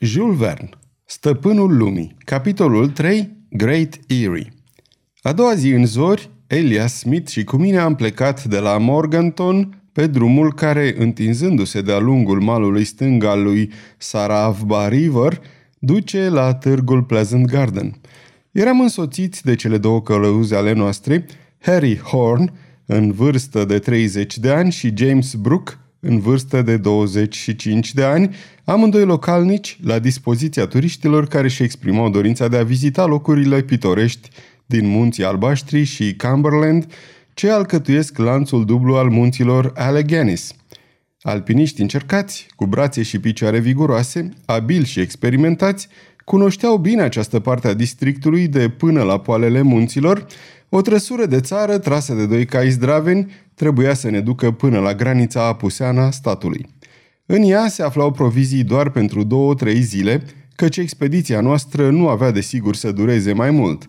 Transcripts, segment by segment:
Jules Verne, Stăpânul lumii, capitolul 3, Great Erie. A doua zi în zori, Elias Smith și cu mine am plecat de la Morganton pe drumul care, întinzându-se de-a lungul malului stâng al lui Saravba River, duce la târgul Pleasant Garden. Eram însoțiți de cele două călăuze ale noastre, Harry Horn, în vârstă de 30 de ani, și James Brooke, în vârstă de 25 de ani, amândoi localnici la dispoziția turiștilor care își exprimau dorința de a vizita locurile pitorești din munții albaștri și Cumberland, ce alcătuiesc lanțul dublu al munților Alleghenies. Alpiniști încercați, cu brațe și picioare viguroase, abili și experimentați, cunoșteau bine această parte a districtului de până la poalele munților, o trăsură de țară trasă de doi cai zdraveni trebuia să ne ducă până la granița apuseană a statului. În ea se aflau provizii doar pentru două-trei zile, căci expediția noastră nu avea de sigur să dureze mai mult.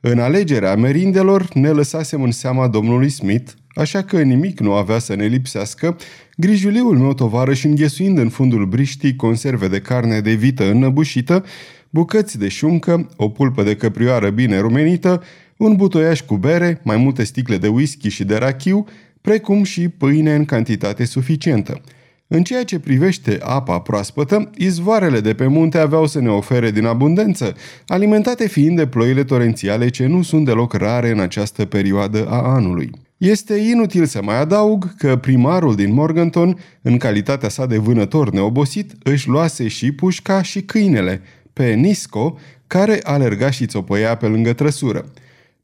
În alegerea merindelor ne lăsasem în seama domnului Smith, așa că nimic nu avea să ne lipsească, grijuliul meu tovarăș înghesuind în fundul briștii conserve de carne de vită înnăbușită, bucăți de șuncă, o pulpă de căprioară bine rumenită, un butoiaș cu bere, mai multe sticle de whisky și de rachiu, precum și pâine în cantitate suficientă. În ceea ce privește apa proaspătă, izvoarele de pe munte aveau să ne ofere din abundență, alimentate fiind de ploile torențiale ce nu sunt deloc rare în această perioadă a anului. Este inutil să mai adaug că primarul din Morganton, în calitatea sa de vânător neobosit, își luase și pușca și câinele, pe Nisco, care alerga și țopăia pe lângă trăsură.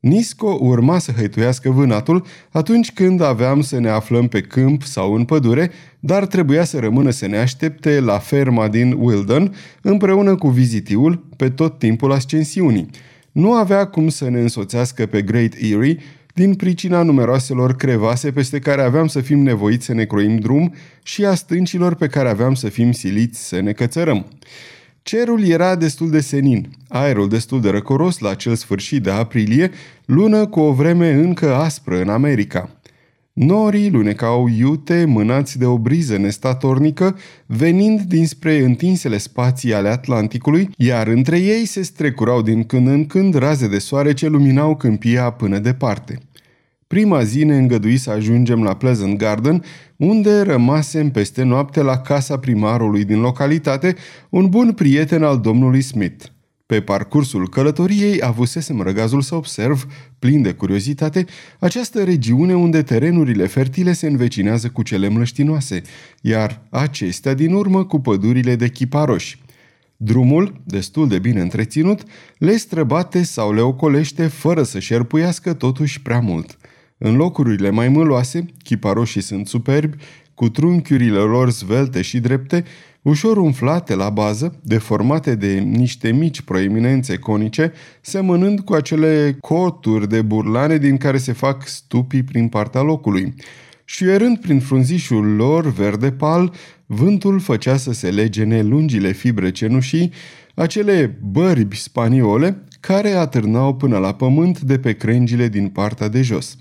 Nisco urma să hăituiască vânatul atunci când aveam să ne aflăm pe câmp sau în pădure, dar trebuia să rămână să ne aștepte la ferma din Wilden împreună cu vizitiul pe tot timpul ascensiunii. Nu avea cum să ne însoțească pe Great Erie din pricina numeroaselor crevase peste care aveam să fim nevoiți să ne croim drum și a stâncilor pe care aveam să fim siliți să ne cățărăm. Cerul era destul de senin, aerul destul de răcoros la acel sfârșit de aprilie, lună cu o vreme încă aspră în America. Norii lunecau iute, mânați de o briză nestatornică, venind dinspre întinsele spații ale Atlanticului, iar între ei se strecurau din când în când raze de soare ce luminau câmpia până departe. Prima zi ne îngădui să ajungem la Pleasant Garden, unde rămasem peste noapte la casa primarului din localitate, un bun prieten al domnului Smith. Pe parcursul călătoriei avusesem răgazul să observ, plin de curiozitate, această regiune unde terenurile fertile se învecinează cu cele mlăștinoase, iar acestea din urmă cu pădurile de chiparoși. Drumul, destul de bine întreținut, le străbate sau le ocolește fără să șerpuiască totuși prea mult – în locurile mai mâloase, chiparoșii sunt superbi, cu trunchiurile lor zvelte și drepte, ușor umflate la bază, deformate de niște mici proeminențe conice, semănând cu acele coturi de burlane din care se fac stupii prin partea locului. Și erând prin frunzișul lor verde pal, vântul făcea să se legene lungile fibre cenușii, acele bărbi spaniole care atârnau până la pământ de pe crengile din partea de jos.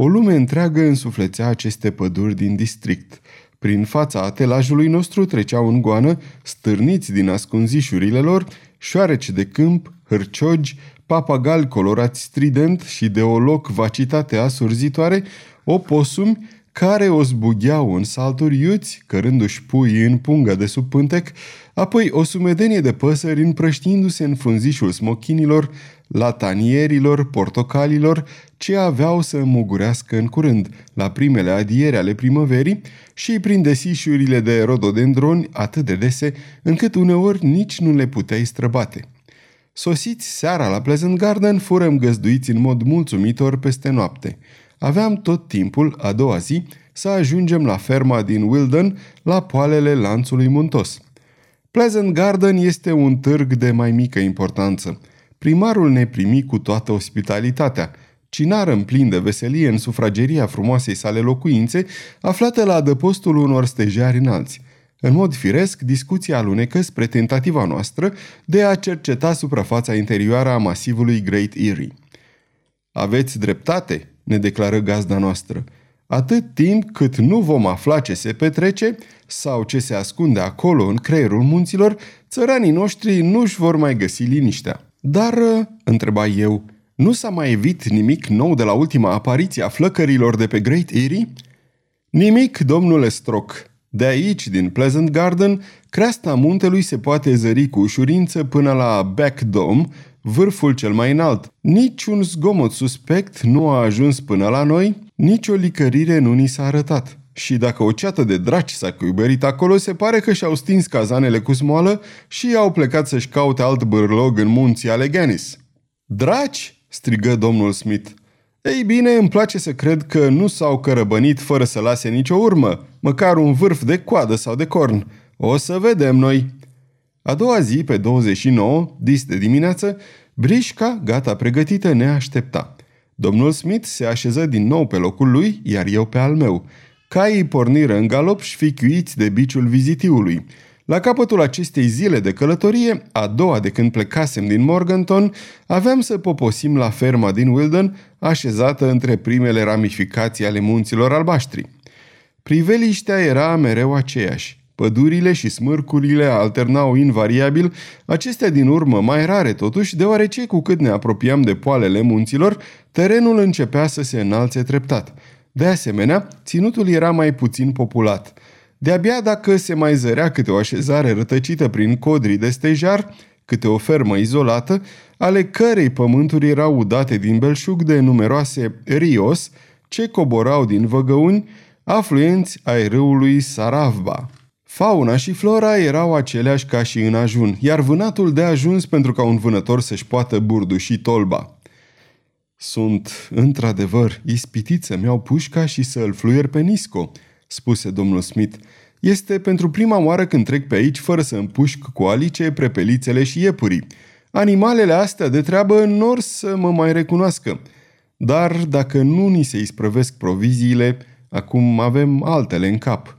O lume întreagă însuflețea aceste păduri din district. Prin fața atelajului nostru treceau în goană, stârniți din ascunzișurile lor, șoareci de câmp, hârciogi, papagali colorați strident și de o loc vacitate asurzitoare, oposumi care o zbugheau în salturi iuți, cărându-și pui în punga de sub pântec, apoi o sumedenie de păsări împrăștindu-se în frunzișul smochinilor, latanierilor, portocalilor, ce aveau să mugurească în curând, la primele adiere ale primăverii și prin desișurile de rododendroni atât de dese, încât uneori nici nu le puteai străbate. Sosiți seara la Pleasant Garden, furăm găzduiți în mod mulțumitor peste noapte. Aveam tot timpul, a doua zi, să ajungem la ferma din Wilden, la poalele lanțului muntos. Pleasant Garden este un târg de mai mică importanță. Primarul ne primi cu toată ospitalitatea. Cinar în plin de veselie în sufrageria frumoasei sale locuințe, aflată la adăpostul unor stejari înalți. În mod firesc, discuția alunecă spre tentativa noastră de a cerceta suprafața interioară a masivului Great Erie. Aveți dreptate, ne declară gazda noastră. Atât timp cât nu vom afla ce se petrece, sau ce se ascunde acolo în creierul munților, țăranii noștri nu-și vor mai găsi liniștea. Dar, uh, întreba eu, nu s-a mai evit nimic nou de la ultima apariție a flăcărilor de pe Great Erie? Nimic, domnule Stroc. De aici, din Pleasant Garden, creasta muntelui se poate zări cu ușurință până la Back Dome, vârful cel mai înalt. Niciun zgomot suspect nu a ajuns până la noi, nici o licărire nu ni s-a arătat. Și dacă o ceată de draci s-a cuibărit acolo, se pare că și-au stins cazanele cu smoală și au plecat să-și caute alt bârlog în munții Alleghenies. Draci? strigă domnul Smith. Ei bine, îmi place să cred că nu s-au cărăbănit fără să lase nicio urmă, măcar un vârf de coadă sau de corn. O să vedem noi. A doua zi, pe 29, dis de dimineață, Brișca, gata pregătită, ne aștepta. Domnul Smith se așeză din nou pe locul lui, iar eu pe al meu. Caii porniră în galop șfichiuiți de biciul vizitiului. La capătul acestei zile de călătorie, a doua de când plecasem din Morganton, aveam să poposim la ferma din Wilden, așezată între primele ramificații ale munților albaștri. Priveliștea era mereu aceeași. Pădurile și smârcurile alternau invariabil, acestea din urmă mai rare totuși, deoarece cu cât ne apropiam de poalele munților, terenul începea să se înalțe treptat. De asemenea, ținutul era mai puțin populat. De-abia dacă se mai zărea câte o așezare rătăcită prin codri de stejar, câte o fermă izolată, ale cărei pământuri erau udate din belșug de numeroase rios, ce coborau din văgăuni, afluenți ai râului Saravba. Fauna și flora erau aceleași ca și în ajun, iar vânatul de ajuns pentru ca un vânător să-și poată burduși tolba. Sunt, într-adevăr, ispitit să-mi iau pușca și să îl fluier pe Nisco, spuse domnul Smith. Este pentru prima oară când trec pe aici fără să împușc cu alice, prepelițele și iepurii. Animalele astea de treabă nor să mă mai recunoască. Dar dacă nu ni se isprăvesc proviziile, acum avem altele în cap –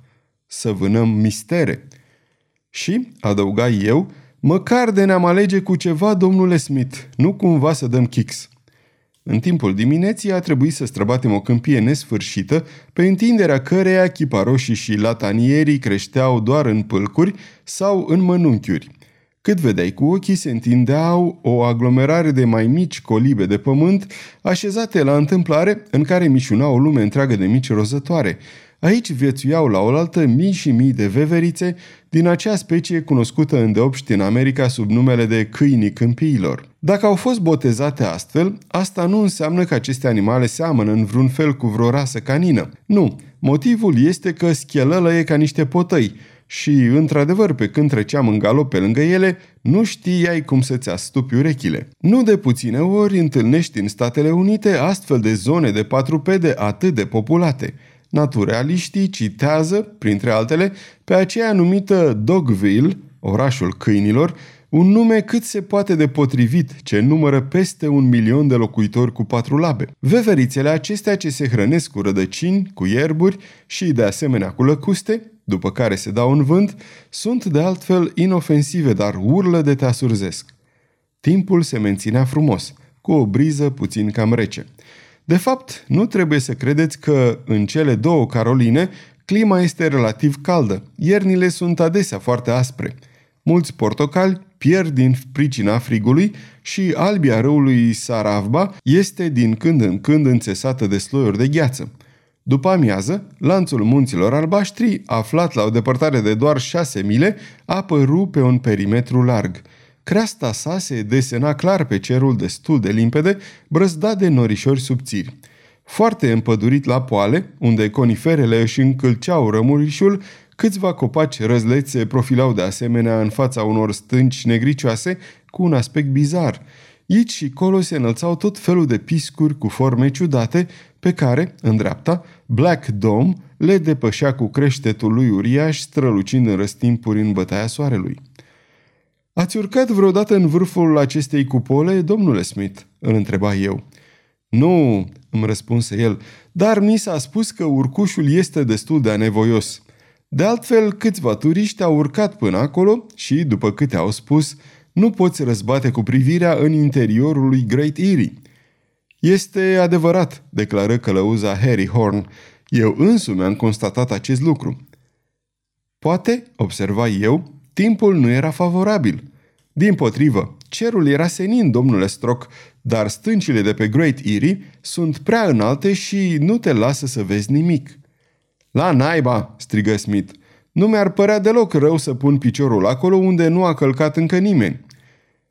să vânăm mistere. Și, adăuga eu, măcar de ne-am alege cu ceva, domnule Smith, nu cumva să dăm kicks. În timpul dimineții a trebuit să străbatem o câmpie nesfârșită, pe întinderea căreia chiparoșii și latanierii creșteau doar în pâlcuri sau în mănunchiuri. Cât vedeai cu ochii, se întindeau o aglomerare de mai mici colibe de pământ, așezate la întâmplare, în care mișuna o lume întreagă de mici rozătoare – Aici viețuiau la oaltă mii și mii de veverițe din acea specie cunoscută îndeopști în America sub numele de câinii câmpiilor. Dacă au fost botezate astfel, asta nu înseamnă că aceste animale seamănă în vreun fel cu vreo rasă canină. Nu, motivul este că schelălăie ca niște potăi și, într-adevăr, pe când treceam în galop pe lângă ele, nu știai cum să-ți astupi urechile. Nu de puține ori întâlnești în Statele Unite astfel de zone de patrupede atât de populate – Naturaliștii citează, printre altele, pe aceea numită Dogville, orașul câinilor, un nume cât se poate de potrivit, ce numără peste un milion de locuitori cu patru labe. Veverițele acestea ce se hrănesc cu rădăcini, cu ierburi și de asemenea cu lăcuste, după care se dau în vânt, sunt de altfel inofensive, dar urlă de te asurzesc. Timpul se menținea frumos, cu o briză puțin cam rece. De fapt, nu trebuie să credeți că în cele două Caroline clima este relativ caldă. Iernile sunt adesea foarte aspre. Mulți portocali pierd din pricina frigului și albia râului Saravba este din când în când înțesată de sloiuri de gheață. După amiază, lanțul munților albaștri, aflat la o depărtare de doar șase mile, apăru pe un perimetru larg – Creasta sa se desena clar pe cerul destul de limpede, brăzdat de norișori subțiri. Foarte împădurit la poale, unde coniferele își încălceau rămurișul, câțiva copaci răzleți se profilau de asemenea în fața unor stânci negricioase cu un aspect bizar. Aici și colo se înălțau tot felul de piscuri cu forme ciudate, pe care, în dreapta, Black Dome le depășea cu creștetul lui uriaș, strălucind în răstimpuri în bătaia soarelui. Ați urcat vreodată în vârful acestei cupole, domnule Smith?" îl întreba eu. Nu," îmi răspunse el, dar mi s-a spus că urcușul este destul de anevoios. De altfel, câțiva turiști au urcat până acolo și, după câte au spus, nu poți răzbate cu privirea în interiorul lui Great Erie. Este adevărat, declară călăuza Harry Horn. Eu însumi am constatat acest lucru. Poate, observa eu, timpul nu era favorabil. Din potrivă, cerul era senin, domnule Stroc, dar stâncile de pe Great Erie sunt prea înalte și nu te lasă să vezi nimic. La naiba, strigă Smith. Nu mi-ar părea deloc rău să pun piciorul acolo unde nu a călcat încă nimeni.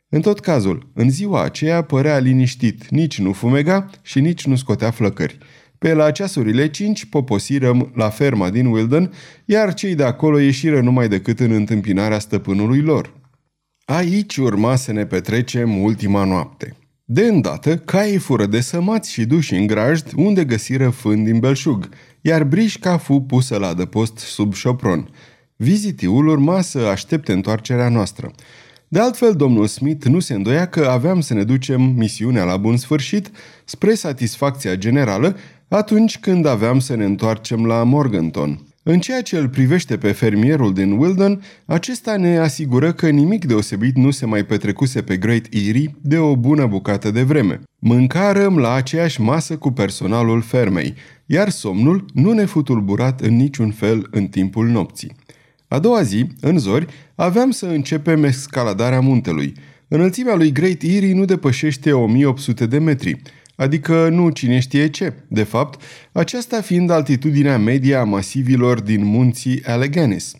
În tot cazul, în ziua aceea părea liniștit, nici nu fumega și nici nu scotea flăcări. Pe la ceasurile cinci poposirăm la ferma din Wilden, iar cei de acolo ieșiră numai decât în întâmpinarea stăpânului lor. Aici urma să ne petrecem ultima noapte. De îndată, caii fură desămați și duși în grajd, unde găsiră fân din belșug, iar brișca fu pusă la adăpost sub șopron. Vizitiul urma să aștepte întoarcerea noastră. De altfel, domnul Smith nu se îndoia că aveam să ne ducem misiunea la bun sfârșit, spre satisfacția generală, atunci când aveam să ne întoarcem la Morganton. În ceea ce îl privește pe fermierul din Wilden, acesta ne asigură că nimic deosebit nu se mai petrecuse pe Great Erie de o bună bucată de vreme. Mâncarăm la aceeași masă cu personalul fermei, iar somnul nu ne fu tulburat în niciun fel în timpul nopții. A doua zi, în zori, aveam să începem escaladarea muntelui. Înălțimea lui Great Erie nu depășește 1800 de metri, adică nu cine știe ce. De fapt, aceasta fiind altitudinea medie a masivilor din munții Alleghenies.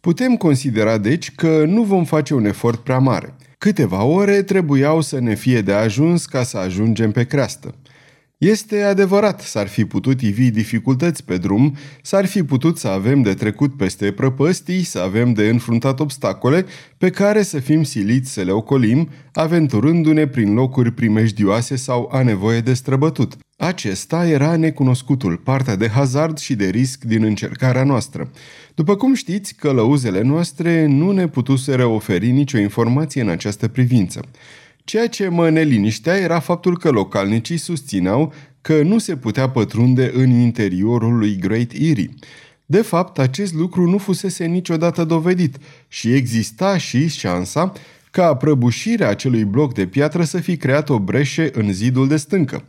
Putem considera, deci, că nu vom face un efort prea mare. Câteva ore trebuiau să ne fie de ajuns ca să ajungem pe creastă. Este adevărat, s-ar fi putut ivi dificultăți pe drum, s-ar fi putut să avem de trecut peste prăpăstii, să avem de înfruntat obstacole pe care să fim siliți să le ocolim, aventurându-ne prin locuri primejdioase sau a nevoie de străbătut. Acesta era necunoscutul, partea de hazard și de risc din încercarea noastră. După cum știți, călăuzele noastre nu ne putuseră oferi nicio informație în această privință. Ceea ce mă neliniștea era faptul că localnicii susțineau că nu se putea pătrunde în interiorul lui Great Erie. De fapt, acest lucru nu fusese niciodată dovedit și exista și șansa ca prăbușirea acelui bloc de piatră să fi creat o breșe în zidul de stâncă.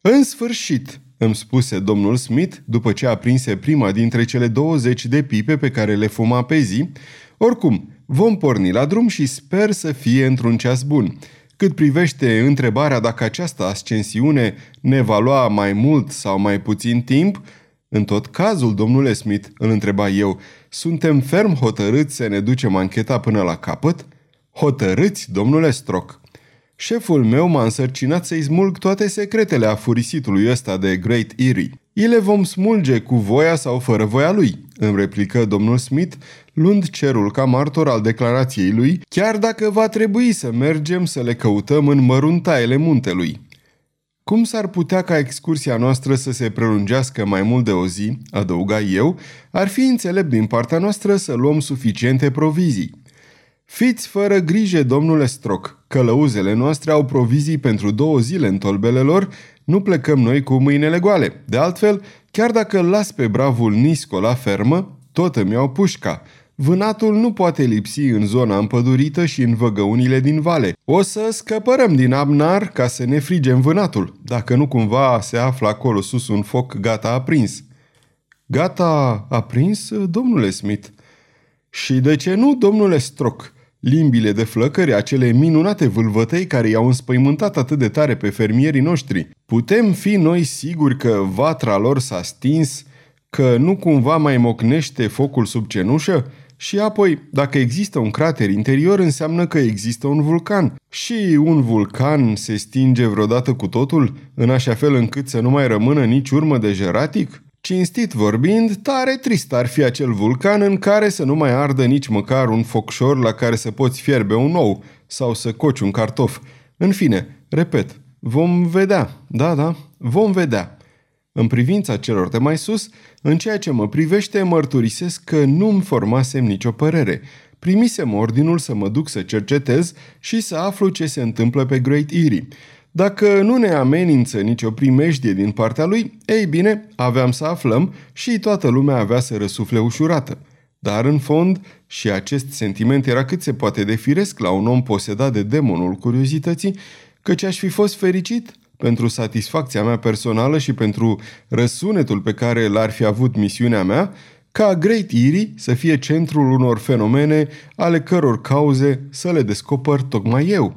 În sfârșit, îmi spuse domnul Smith, după ce aprinse prima dintre cele 20 de pipe pe care le fuma pe zi, oricum, vom porni la drum și sper să fie într-un ceas bun. Cât privește întrebarea dacă această ascensiune ne va lua mai mult sau mai puțin timp, în tot cazul, domnule Smith, îl întreba eu, suntem ferm hotărâți să ne ducem ancheta până la capăt? Hotărâți, domnule Stroc. Șeful meu m-a însărcinat să-i smulg toate secretele afurisitului ăsta de Great Erie. I le vom smulge cu voia sau fără voia lui, îmi replică domnul Smith, luând cerul ca martor al declarației lui, chiar dacă va trebui să mergem să le căutăm în măruntaiele muntelui. Cum s-ar putea ca excursia noastră să se prelungească mai mult de o zi, adăuga eu, ar fi înțelept din partea noastră să luăm suficiente provizii. Fiți fără grijă, domnule Stroc, călăuzele noastre au provizii pentru două zile în tolbele lor, nu plecăm noi cu mâinile goale. De altfel, chiar dacă îl las pe bravul Nisco la fermă, tot îmi iau pușca. Vânatul nu poate lipsi în zona împădurită și în văgăunile din vale. O să scăpărăm din Abnar ca să ne frigem vânatul, dacă nu cumva se află acolo sus un foc gata aprins. Gata aprins, domnule Smith? Și de ce nu, domnule Stroc? Limbile de flăcări, acele minunate vâlvătei care i-au înspăimântat atât de tare pe fermierii noștri. Putem fi noi siguri că vatra lor s-a stins, că nu cumva mai mocnește focul sub cenușă? Și apoi, dacă există un crater interior, înseamnă că există un vulcan. Și un vulcan se stinge vreodată cu totul, în așa fel încât să nu mai rămână nici urmă de jeratic? Cinstit vorbind, tare trist ar fi acel vulcan în care să nu mai ardă nici măcar un focșor la care să poți fierbe un ou sau să coci un cartof. În fine, repet, vom vedea, da, da, vom vedea. În privința celor de mai sus, în ceea ce mă privește, mărturisesc că nu-mi formasem nicio părere. Primisem ordinul să mă duc să cercetez și să aflu ce se întâmplă pe Great Erie. Dacă nu ne amenință nicio primejdie din partea lui, ei bine, aveam să aflăm și toată lumea avea să răsufle ușurată. Dar în fond, și acest sentiment era cât se poate de firesc la un om posedat de demonul curiozității, căci aș fi fost fericit pentru satisfacția mea personală și pentru răsunetul pe care l-ar fi avut misiunea mea, ca Great Erie să fie centrul unor fenomene ale căror cauze să le descoper tocmai eu.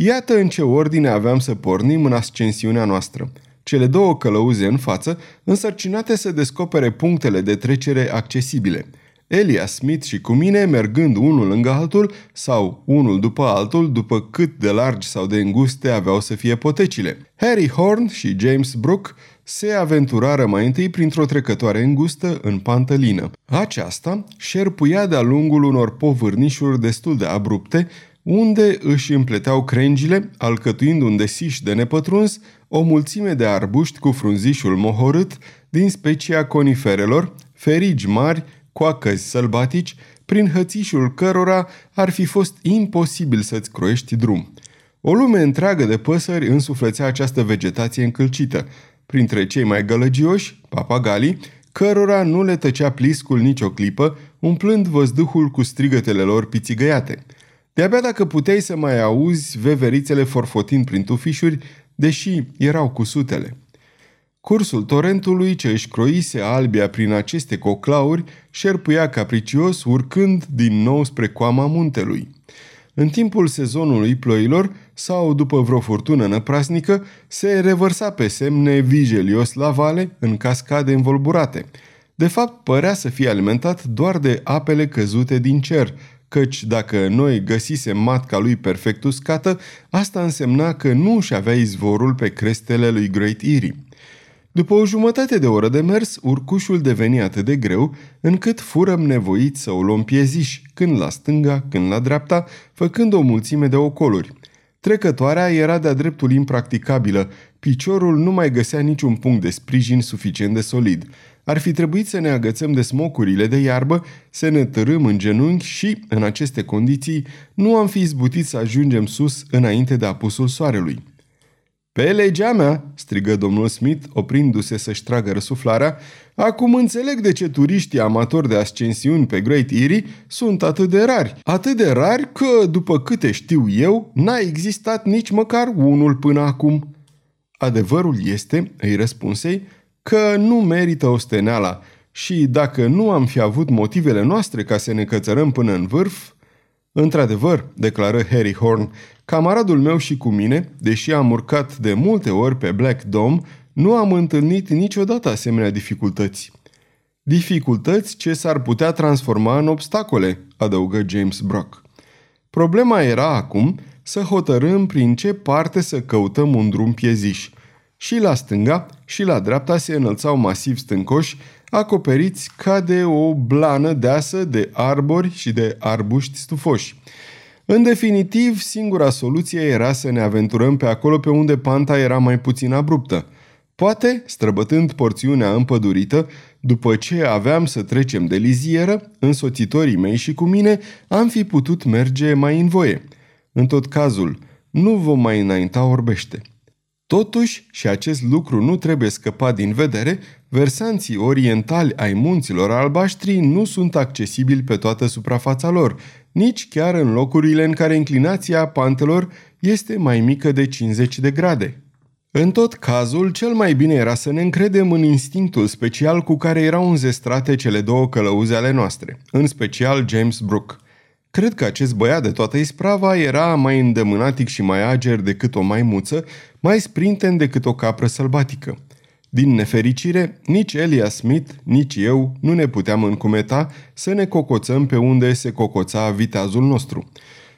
Iată în ce ordine aveam să pornim în ascensiunea noastră. Cele două călăuze în față, însărcinate să descopere punctele de trecere accesibile – Elia Smith și cu mine, mergând unul lângă altul sau unul după altul, după cât de largi sau de înguste aveau să fie potecile. Harry Horn și James Brooke se aventurară mai întâi printr-o trecătoare îngustă în pantălină. Aceasta șerpuia de-a lungul unor povârnișuri destul de abrupte, unde își împleteau crengile, alcătuind un desiș de nepătruns, o mulțime de arbuști cu frunzișul mohorât din specia coniferelor, ferigi mari, coacăzi sălbatici, prin hățișul cărora ar fi fost imposibil să-ți croiești drum. O lume întreagă de păsări însuflățea această vegetație încălcită, printre cei mai gălăgioși, papagalii, cărora nu le tăcea pliscul nicio clipă, umplând văzduhul cu strigătele lor pițigăiate. De-abia dacă puteai să mai auzi veverițele forfotind prin tufișuri, deși erau cu sutele. Cursul torentului ce își croise albia prin aceste coclauri șerpuia capricios urcând din nou spre coama muntelui. În timpul sezonului ploilor sau după vreo furtună năprasnică, se revărsa pe semne vigelios la vale în cascade învolburate. De fapt, părea să fie alimentat doar de apele căzute din cer, căci dacă noi găsisem matca lui perfect uscată, asta însemna că nu își avea izvorul pe crestele lui Great Erie. După o jumătate de oră de mers, urcușul deveni atât de greu, încât furăm nevoiți să o luăm pieziș, când la stânga, când la dreapta, făcând o mulțime de ocoluri. Trecătoarea era de-a dreptul impracticabilă, piciorul nu mai găsea niciun punct de sprijin suficient de solid. Ar fi trebuit să ne agățăm de smocurile de iarbă, să ne tărâm în genunchi și, în aceste condiții, nu am fi izbutit să ajungem sus înainte de apusul soarelui. Pe legea mea, strigă domnul Smith, oprindu-se să-și tragă răsuflarea, acum înțeleg de ce turiștii amatori de ascensiuni pe Great Erie sunt atât de rari. Atât de rari că, după câte știu eu, n-a existat nici măcar unul până acum. Adevărul este, îi răspunsei, că nu merită osteneala și dacă nu am fi avut motivele noastre ca să ne cățărăm până în vârf, Într-adevăr, declară Harry Horn, camaradul meu și cu mine, deși am urcat de multe ori pe Black Dome, nu am întâlnit niciodată asemenea dificultăți. Dificultăți ce s-ar putea transforma în obstacole, adăugă James Brock. Problema era acum să hotărâm prin ce parte să căutăm un drum pieziș. Și la stânga și la dreapta se înălțau masiv stâncoși acoperiți ca de o blană deasă de arbori și de arbuști stufoși. În definitiv, singura soluție era să ne aventurăm pe acolo pe unde panta era mai puțin abruptă. Poate, străbătând porțiunea împădurită, după ce aveam să trecem de lizieră, însoțitorii mei și cu mine am fi putut merge mai în voie. În tot cazul, nu vom mai înainta orbește. Totuși, și acest lucru nu trebuie scăpat din vedere, versanții orientali ai munților albaștri nu sunt accesibili pe toată suprafața lor, nici chiar în locurile în care inclinația pantelor este mai mică de 50 de grade. În tot cazul, cel mai bine era să ne încredem în instinctul special cu care erau înzestrate cele două călăuze ale noastre, în special James Brooke – Cred că acest băiat de toată isprava era mai îndemânatic și mai ager decât o maimuță, mai sprinten decât o capră sălbatică. Din nefericire, nici Elia Smith, nici eu nu ne puteam încumeta să ne cocoțăm pe unde se cocoța viteazul nostru.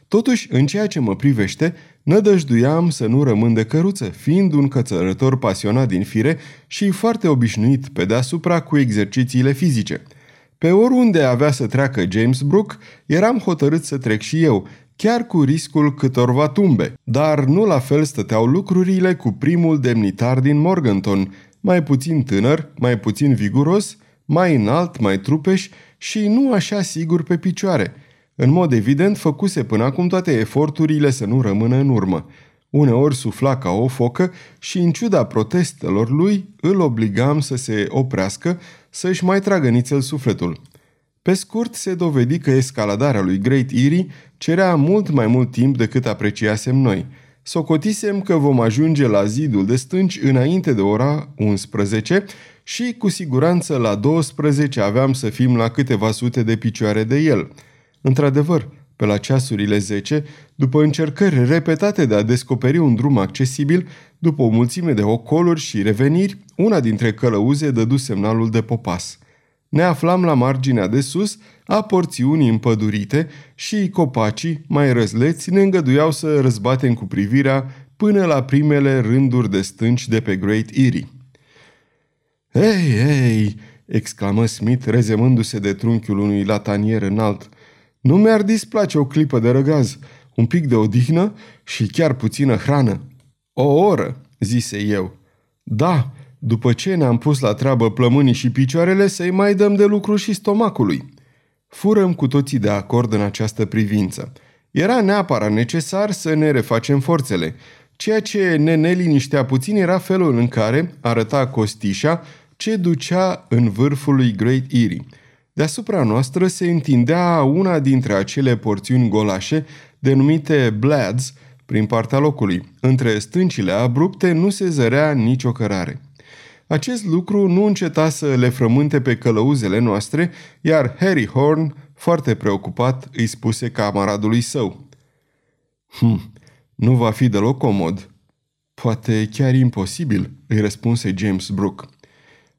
Totuși, în ceea ce mă privește, nădăjduiam să nu rămân de căruță, fiind un cățărător pasionat din fire și foarte obișnuit pe deasupra cu exercițiile fizice – pe oriunde avea să treacă James Brooke, eram hotărât să trec și eu, chiar cu riscul câtorva tumbe. Dar nu la fel stăteau lucrurile cu primul demnitar din Morganton, mai puțin tânăr, mai puțin viguros, mai înalt, mai trupeș și nu așa sigur pe picioare. În mod evident, făcuse până acum toate eforturile să nu rămână în urmă. Uneori sufla ca o focă și, în ciuda protestelor lui, îl obligam să se oprească, să-și mai tragă nițel sufletul. Pe scurt, se dovedi că escaladarea lui Great Erie cerea mult mai mult timp decât apreciasem noi. Socotisem că vom ajunge la zidul de stânci înainte de ora 11 și cu siguranță la 12 aveam să fim la câteva sute de picioare de el. Într-adevăr, pe la ceasurile 10, după încercări repetate de a descoperi un drum accesibil, după o mulțime de ocoluri și reveniri, una dintre călăuze dădu semnalul de popas. Ne aflam la marginea de sus a porțiunii împădurite și copacii, mai răzleți, ne îngăduiau să răzbatem cu privirea până la primele rânduri de stânci de pe Great Erie. Ei, ei!" exclamă Smith, rezemându-se de trunchiul unui latanier înalt. Nu mi-ar displace o clipă de răgaz, un pic de odihnă și chiar puțină hrană. O oră, zise eu. Da, după ce ne-am pus la treabă plămânii și picioarele, să-i mai dăm de lucru și stomacului. Furăm cu toții de acord în această privință. Era neapărat necesar să ne refacem forțele. Ceea ce ne neliniștea puțin era felul în care arăta costișa ce ducea în vârful lui Great Erie. Deasupra noastră se întindea una dintre acele porțiuni golașe denumite Blads prin partea locului. Între stâncile abrupte nu se zărea nicio cărare. Acest lucru nu înceta să le frământe pe călăuzele noastre, iar Harry Horn, foarte preocupat, îi spuse camaradului său. Hm, nu va fi deloc comod. Poate chiar imposibil, îi răspunse James Brooke.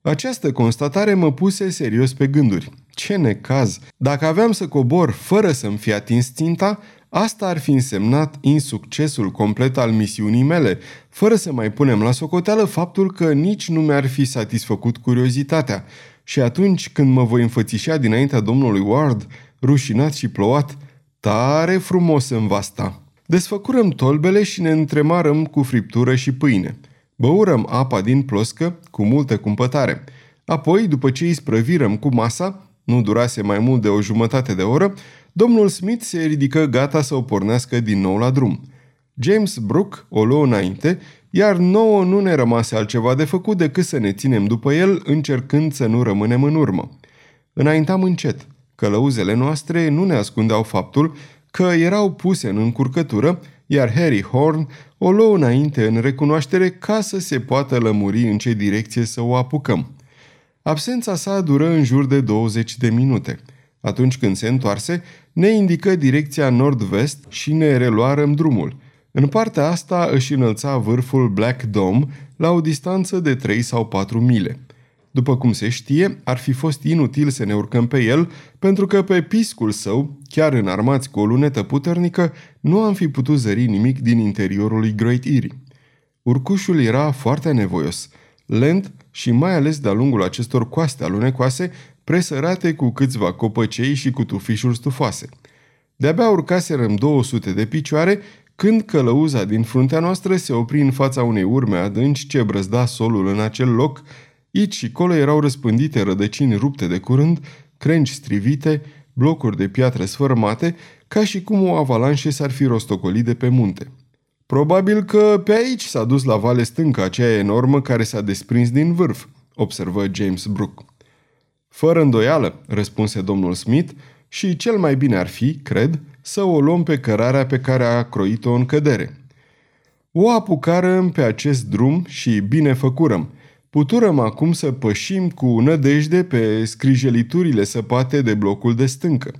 Această constatare mă puse serios pe gânduri. Ce necaz! Dacă aveam să cobor fără să-mi fi atins ținta, asta ar fi însemnat insuccesul complet al misiunii mele, fără să mai punem la socoteală faptul că nici nu mi-ar fi satisfăcut curiozitatea. Și atunci când mă voi înfățișa dinaintea domnului Ward, rușinat și plouat, tare frumos în vasta. Desfăcurăm tolbele și ne întremarăm cu friptură și pâine. Băurăm apa din ploscă cu multă cumpătare. Apoi, după ce îi sprăvirăm cu masa, nu durase mai mult de o jumătate de oră, domnul Smith se ridică gata să o pornească din nou la drum. James Brooke o luă înainte, iar nouă nu ne rămase altceva de făcut decât să ne ținem după el, încercând să nu rămânem în urmă. Înaintam încet. Călăuzele noastre nu ne ascundeau faptul că erau puse în încurcătură, iar Harry Horn o luă înainte în recunoaștere ca să se poată lămuri în ce direcție să o apucăm. Absența sa dură în jur de 20 de minute. Atunci când se întoarse, ne indică direcția nord-vest și ne reluarăm drumul. În partea asta își înălța vârful Black Dome la o distanță de 3 sau 4 mile. După cum se știe, ar fi fost inutil să ne urcăm pe el, pentru că pe piscul său, chiar înarmați cu o lunetă puternică, nu am fi putut zări nimic din interiorul lui Great Erie. Urcușul era foarte nevoios, lent și mai ales de-a lungul acestor coaste alunecoase, presărate cu câțiva copăcei și cu tufișuri stufoase. De-abia urcaserăm 200 de picioare când călăuza din fruntea noastră se opri în fața unei urme adânci ce brăzda solul în acel loc, Aici și colo erau răspândite rădăcini rupte de curând, crengi strivite, blocuri de piatră sfărmate, ca și cum o avalanșe s-ar fi rostocolit de pe munte. Probabil că pe aici s-a dus la vale stâncă aceea enormă care s-a desprins din vârf, observă James Brooke. Fără îndoială, răspunse domnul Smith, și cel mai bine ar fi, cred, să o luăm pe cărarea pe care a croit-o în cădere. O apucarăm pe acest drum și bine făcurăm – puturăm acum să pășim cu nădejde pe scrijeliturile săpate de blocul de stâncă.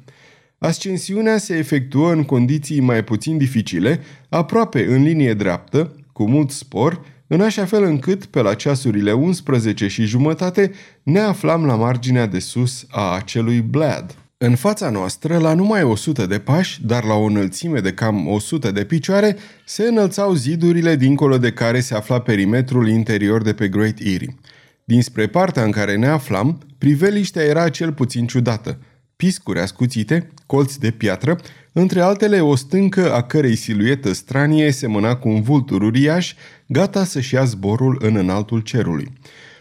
Ascensiunea se efectuă în condiții mai puțin dificile, aproape în linie dreaptă, cu mult spor, în așa fel încât, pe la ceasurile 11 și jumătate, ne aflam la marginea de sus a acelui blad. În fața noastră, la numai 100 de pași, dar la o înălțime de cam 100 de picioare, se înălțau zidurile dincolo de care se afla perimetrul interior de pe Great Erie. Dinspre partea în care ne aflam, priveliștea era cel puțin ciudată. Piscuri ascuțite, colți de piatră, între altele o stâncă a cărei siluetă stranie semăna cu un vultur uriaș, gata să-și ia zborul în înaltul cerului.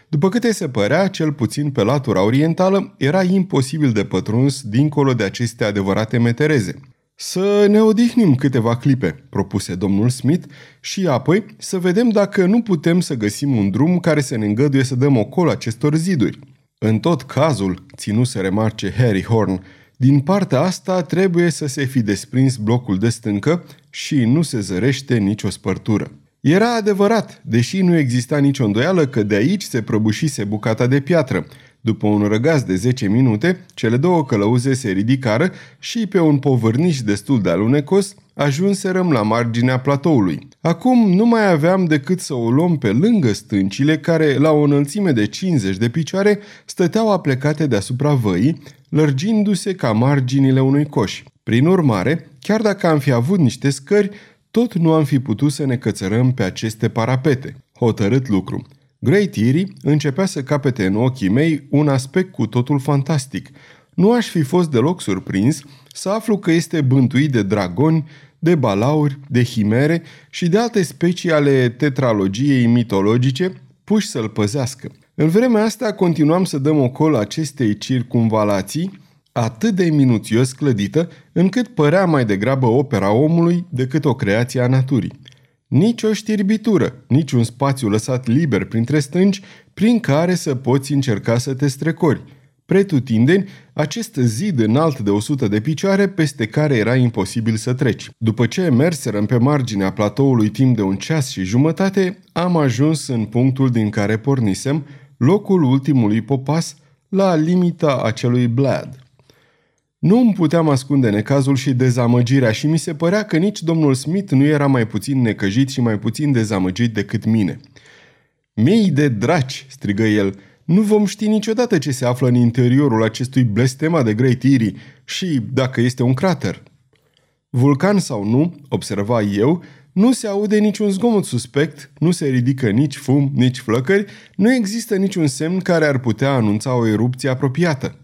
După câte se părea, cel puțin pe latura orientală, era imposibil de pătruns dincolo de aceste adevărate metereze. Să ne odihnim câteva clipe, propuse domnul Smith, și apoi să vedem dacă nu putem să găsim un drum care să ne îngăduie să dăm ocol acestor ziduri. În tot cazul, ținu să remarce Harry Horn, din partea asta trebuie să se fi desprins blocul de stâncă și nu se zărește nicio spărtură. Era adevărat, deși nu exista nicio îndoială că de aici se prăbușise bucata de piatră. După un răgaz de 10 minute, cele două călăuze se ridicară și pe un povârniș destul de alunecos ajunserăm la marginea platoului. Acum nu mai aveam decât să o luăm pe lângă stâncile care, la o înălțime de 50 de picioare, stăteau aplecate deasupra văii, lărgindu-se ca marginile unui coș. Prin urmare, chiar dacă am fi avut niște scări, tot nu am fi putut să ne cățărăm pe aceste parapete. Hotărât lucru. Great Eerie începea să capete în ochii mei un aspect cu totul fantastic. Nu aș fi fost deloc surprins să aflu că este bântuit de dragoni, de balauri, de himere și de alte specii ale tetralogiei mitologice puși să-l păzească. În vremea asta continuam să dăm ocol acestei circumvalații, atât de minuțios clădită, încât părea mai degrabă opera omului decât o creație a naturii. Nici o știrbitură, nici un spațiu lăsat liber printre stânci prin care să poți încerca să te strecori. Pretutindeni, acest zid înalt de 100 de picioare peste care era imposibil să treci. După ce merserăm pe marginea platoului timp de un ceas și jumătate, am ajuns în punctul din care pornisem, locul ultimului popas, la limita acelui blad. Nu îmi puteam ascunde necazul și dezamăgirea și mi se părea că nici domnul Smith nu era mai puțin necăjit și mai puțin dezamăgit decât mine. Mii de draci, strigă el, nu vom ști niciodată ce se află în interiorul acestui blestema de Great Eerie și dacă este un crater. Vulcan sau nu, observa eu, nu se aude niciun zgomot suspect, nu se ridică nici fum, nici flăcări, nu există niciun semn care ar putea anunța o erupție apropiată.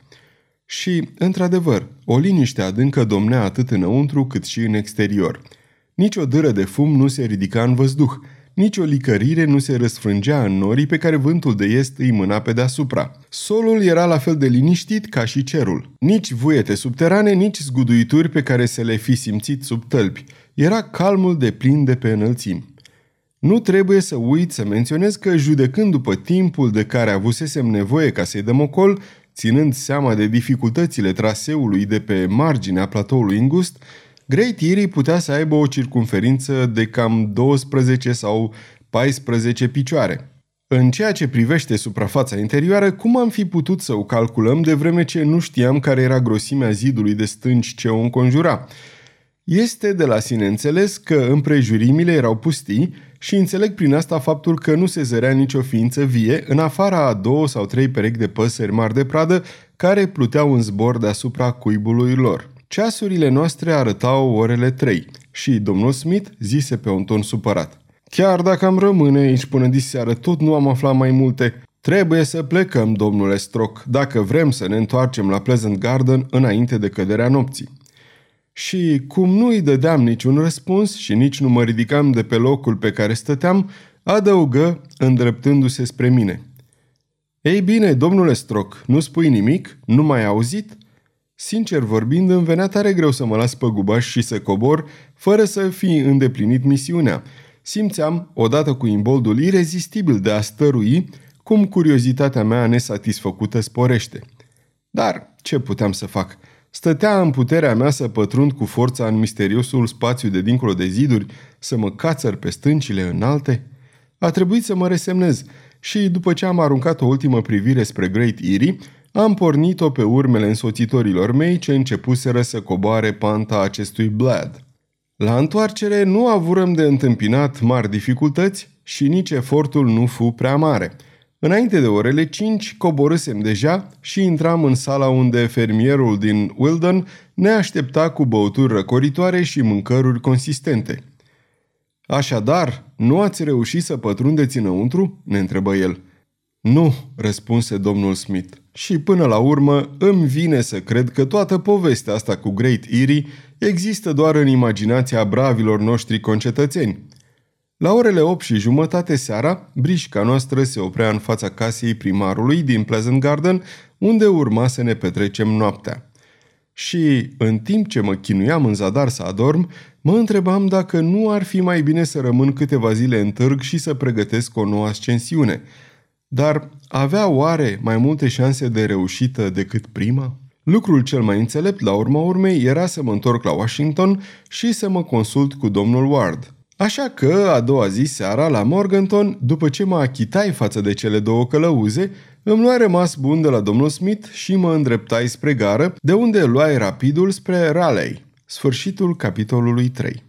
Și, într-adevăr, o liniște adâncă domnea atât înăuntru cât și în exterior. Nici o dâră de fum nu se ridica în văzduh, nici o licărire nu se răsfrângea în norii pe care vântul de est îi mâna pe deasupra. Solul era la fel de liniștit ca și cerul. Nici vuiete subterane, nici zguduituri pe care se le fi simțit sub tălpi. Era calmul de plin de pe înălțimi. Nu trebuie să uit să menționez că, judecând după timpul de care avusesem nevoie ca să-i dăm ocol, ținând seama de dificultățile traseului de pe marginea platoului îngust, Great Eerie putea să aibă o circunferință de cam 12 sau 14 picioare. În ceea ce privește suprafața interioară, cum am fi putut să o calculăm de vreme ce nu știam care era grosimea zidului de stânci ce o înconjura? Este de la sine înțeles că împrejurimile erau pustii și înțeleg prin asta faptul că nu se zărea nicio ființă vie în afara a două sau trei perechi de păsări mari de pradă care pluteau în zbor deasupra cuibului lor. Ceasurile noastre arătau orele trei și domnul Smith zise pe un ton supărat. Chiar dacă am rămâne aici până diseară, tot nu am aflat mai multe. Trebuie să plecăm, domnule Stroc, dacă vrem să ne întoarcem la Pleasant Garden înainte de căderea nopții. Și cum nu îi dădeam niciun răspuns și nici nu mă ridicam de pe locul pe care stăteam, adăugă, îndreptându-se spre mine. Ei bine, domnule Stroc, nu spui nimic? Nu mai auzit?" Sincer vorbind, îmi venea tare greu să mă las pe gubaș și să cobor, fără să fi îndeplinit misiunea. Simțeam, odată cu imboldul irezistibil de a stărui, cum curiozitatea mea nesatisfăcută sporește. Dar ce puteam să fac? Stătea în puterea mea să pătrund cu forța în misteriosul spațiu de dincolo de ziduri, să mă cațăr pe stâncile înalte? A trebuit să mă resemnez și, după ce am aruncat o ultimă privire spre Great Eerie, am pornit-o pe urmele însoțitorilor mei ce începuseră să coboare panta acestui blad. La întoarcere nu avurăm de întâmpinat mari dificultăți și nici efortul nu fu prea mare. Înainte de orele 5 coborâsem deja și intram în sala unde fermierul din Wilden ne aștepta cu băuturi răcoritoare și mâncăruri consistente. Așadar, nu ați reușit să pătrundeți înăuntru?" ne întrebă el. Nu, răspunse domnul Smith. Și până la urmă îmi vine să cred că toată povestea asta cu Great Eerie există doar în imaginația bravilor noștri concetățeni. La orele 8 și jumătate seara, brișca noastră se oprea în fața casei primarului din Pleasant Garden, unde urma să ne petrecem noaptea. Și, în timp ce mă chinuiam în zadar să adorm, mă întrebam dacă nu ar fi mai bine să rămân câteva zile în târg și să pregătesc o nouă ascensiune – dar avea oare mai multe șanse de reușită decât prima? Lucrul cel mai înțelept la urma urmei era să mă întorc la Washington și să mă consult cu domnul Ward. Așa că, a doua zi seara, la Morganton, după ce mă achitai față de cele două călăuze, îmi luai rămas bun de la domnul Smith și mă îndreptai spre gară, de unde luai rapidul spre Raleigh. Sfârșitul capitolului 3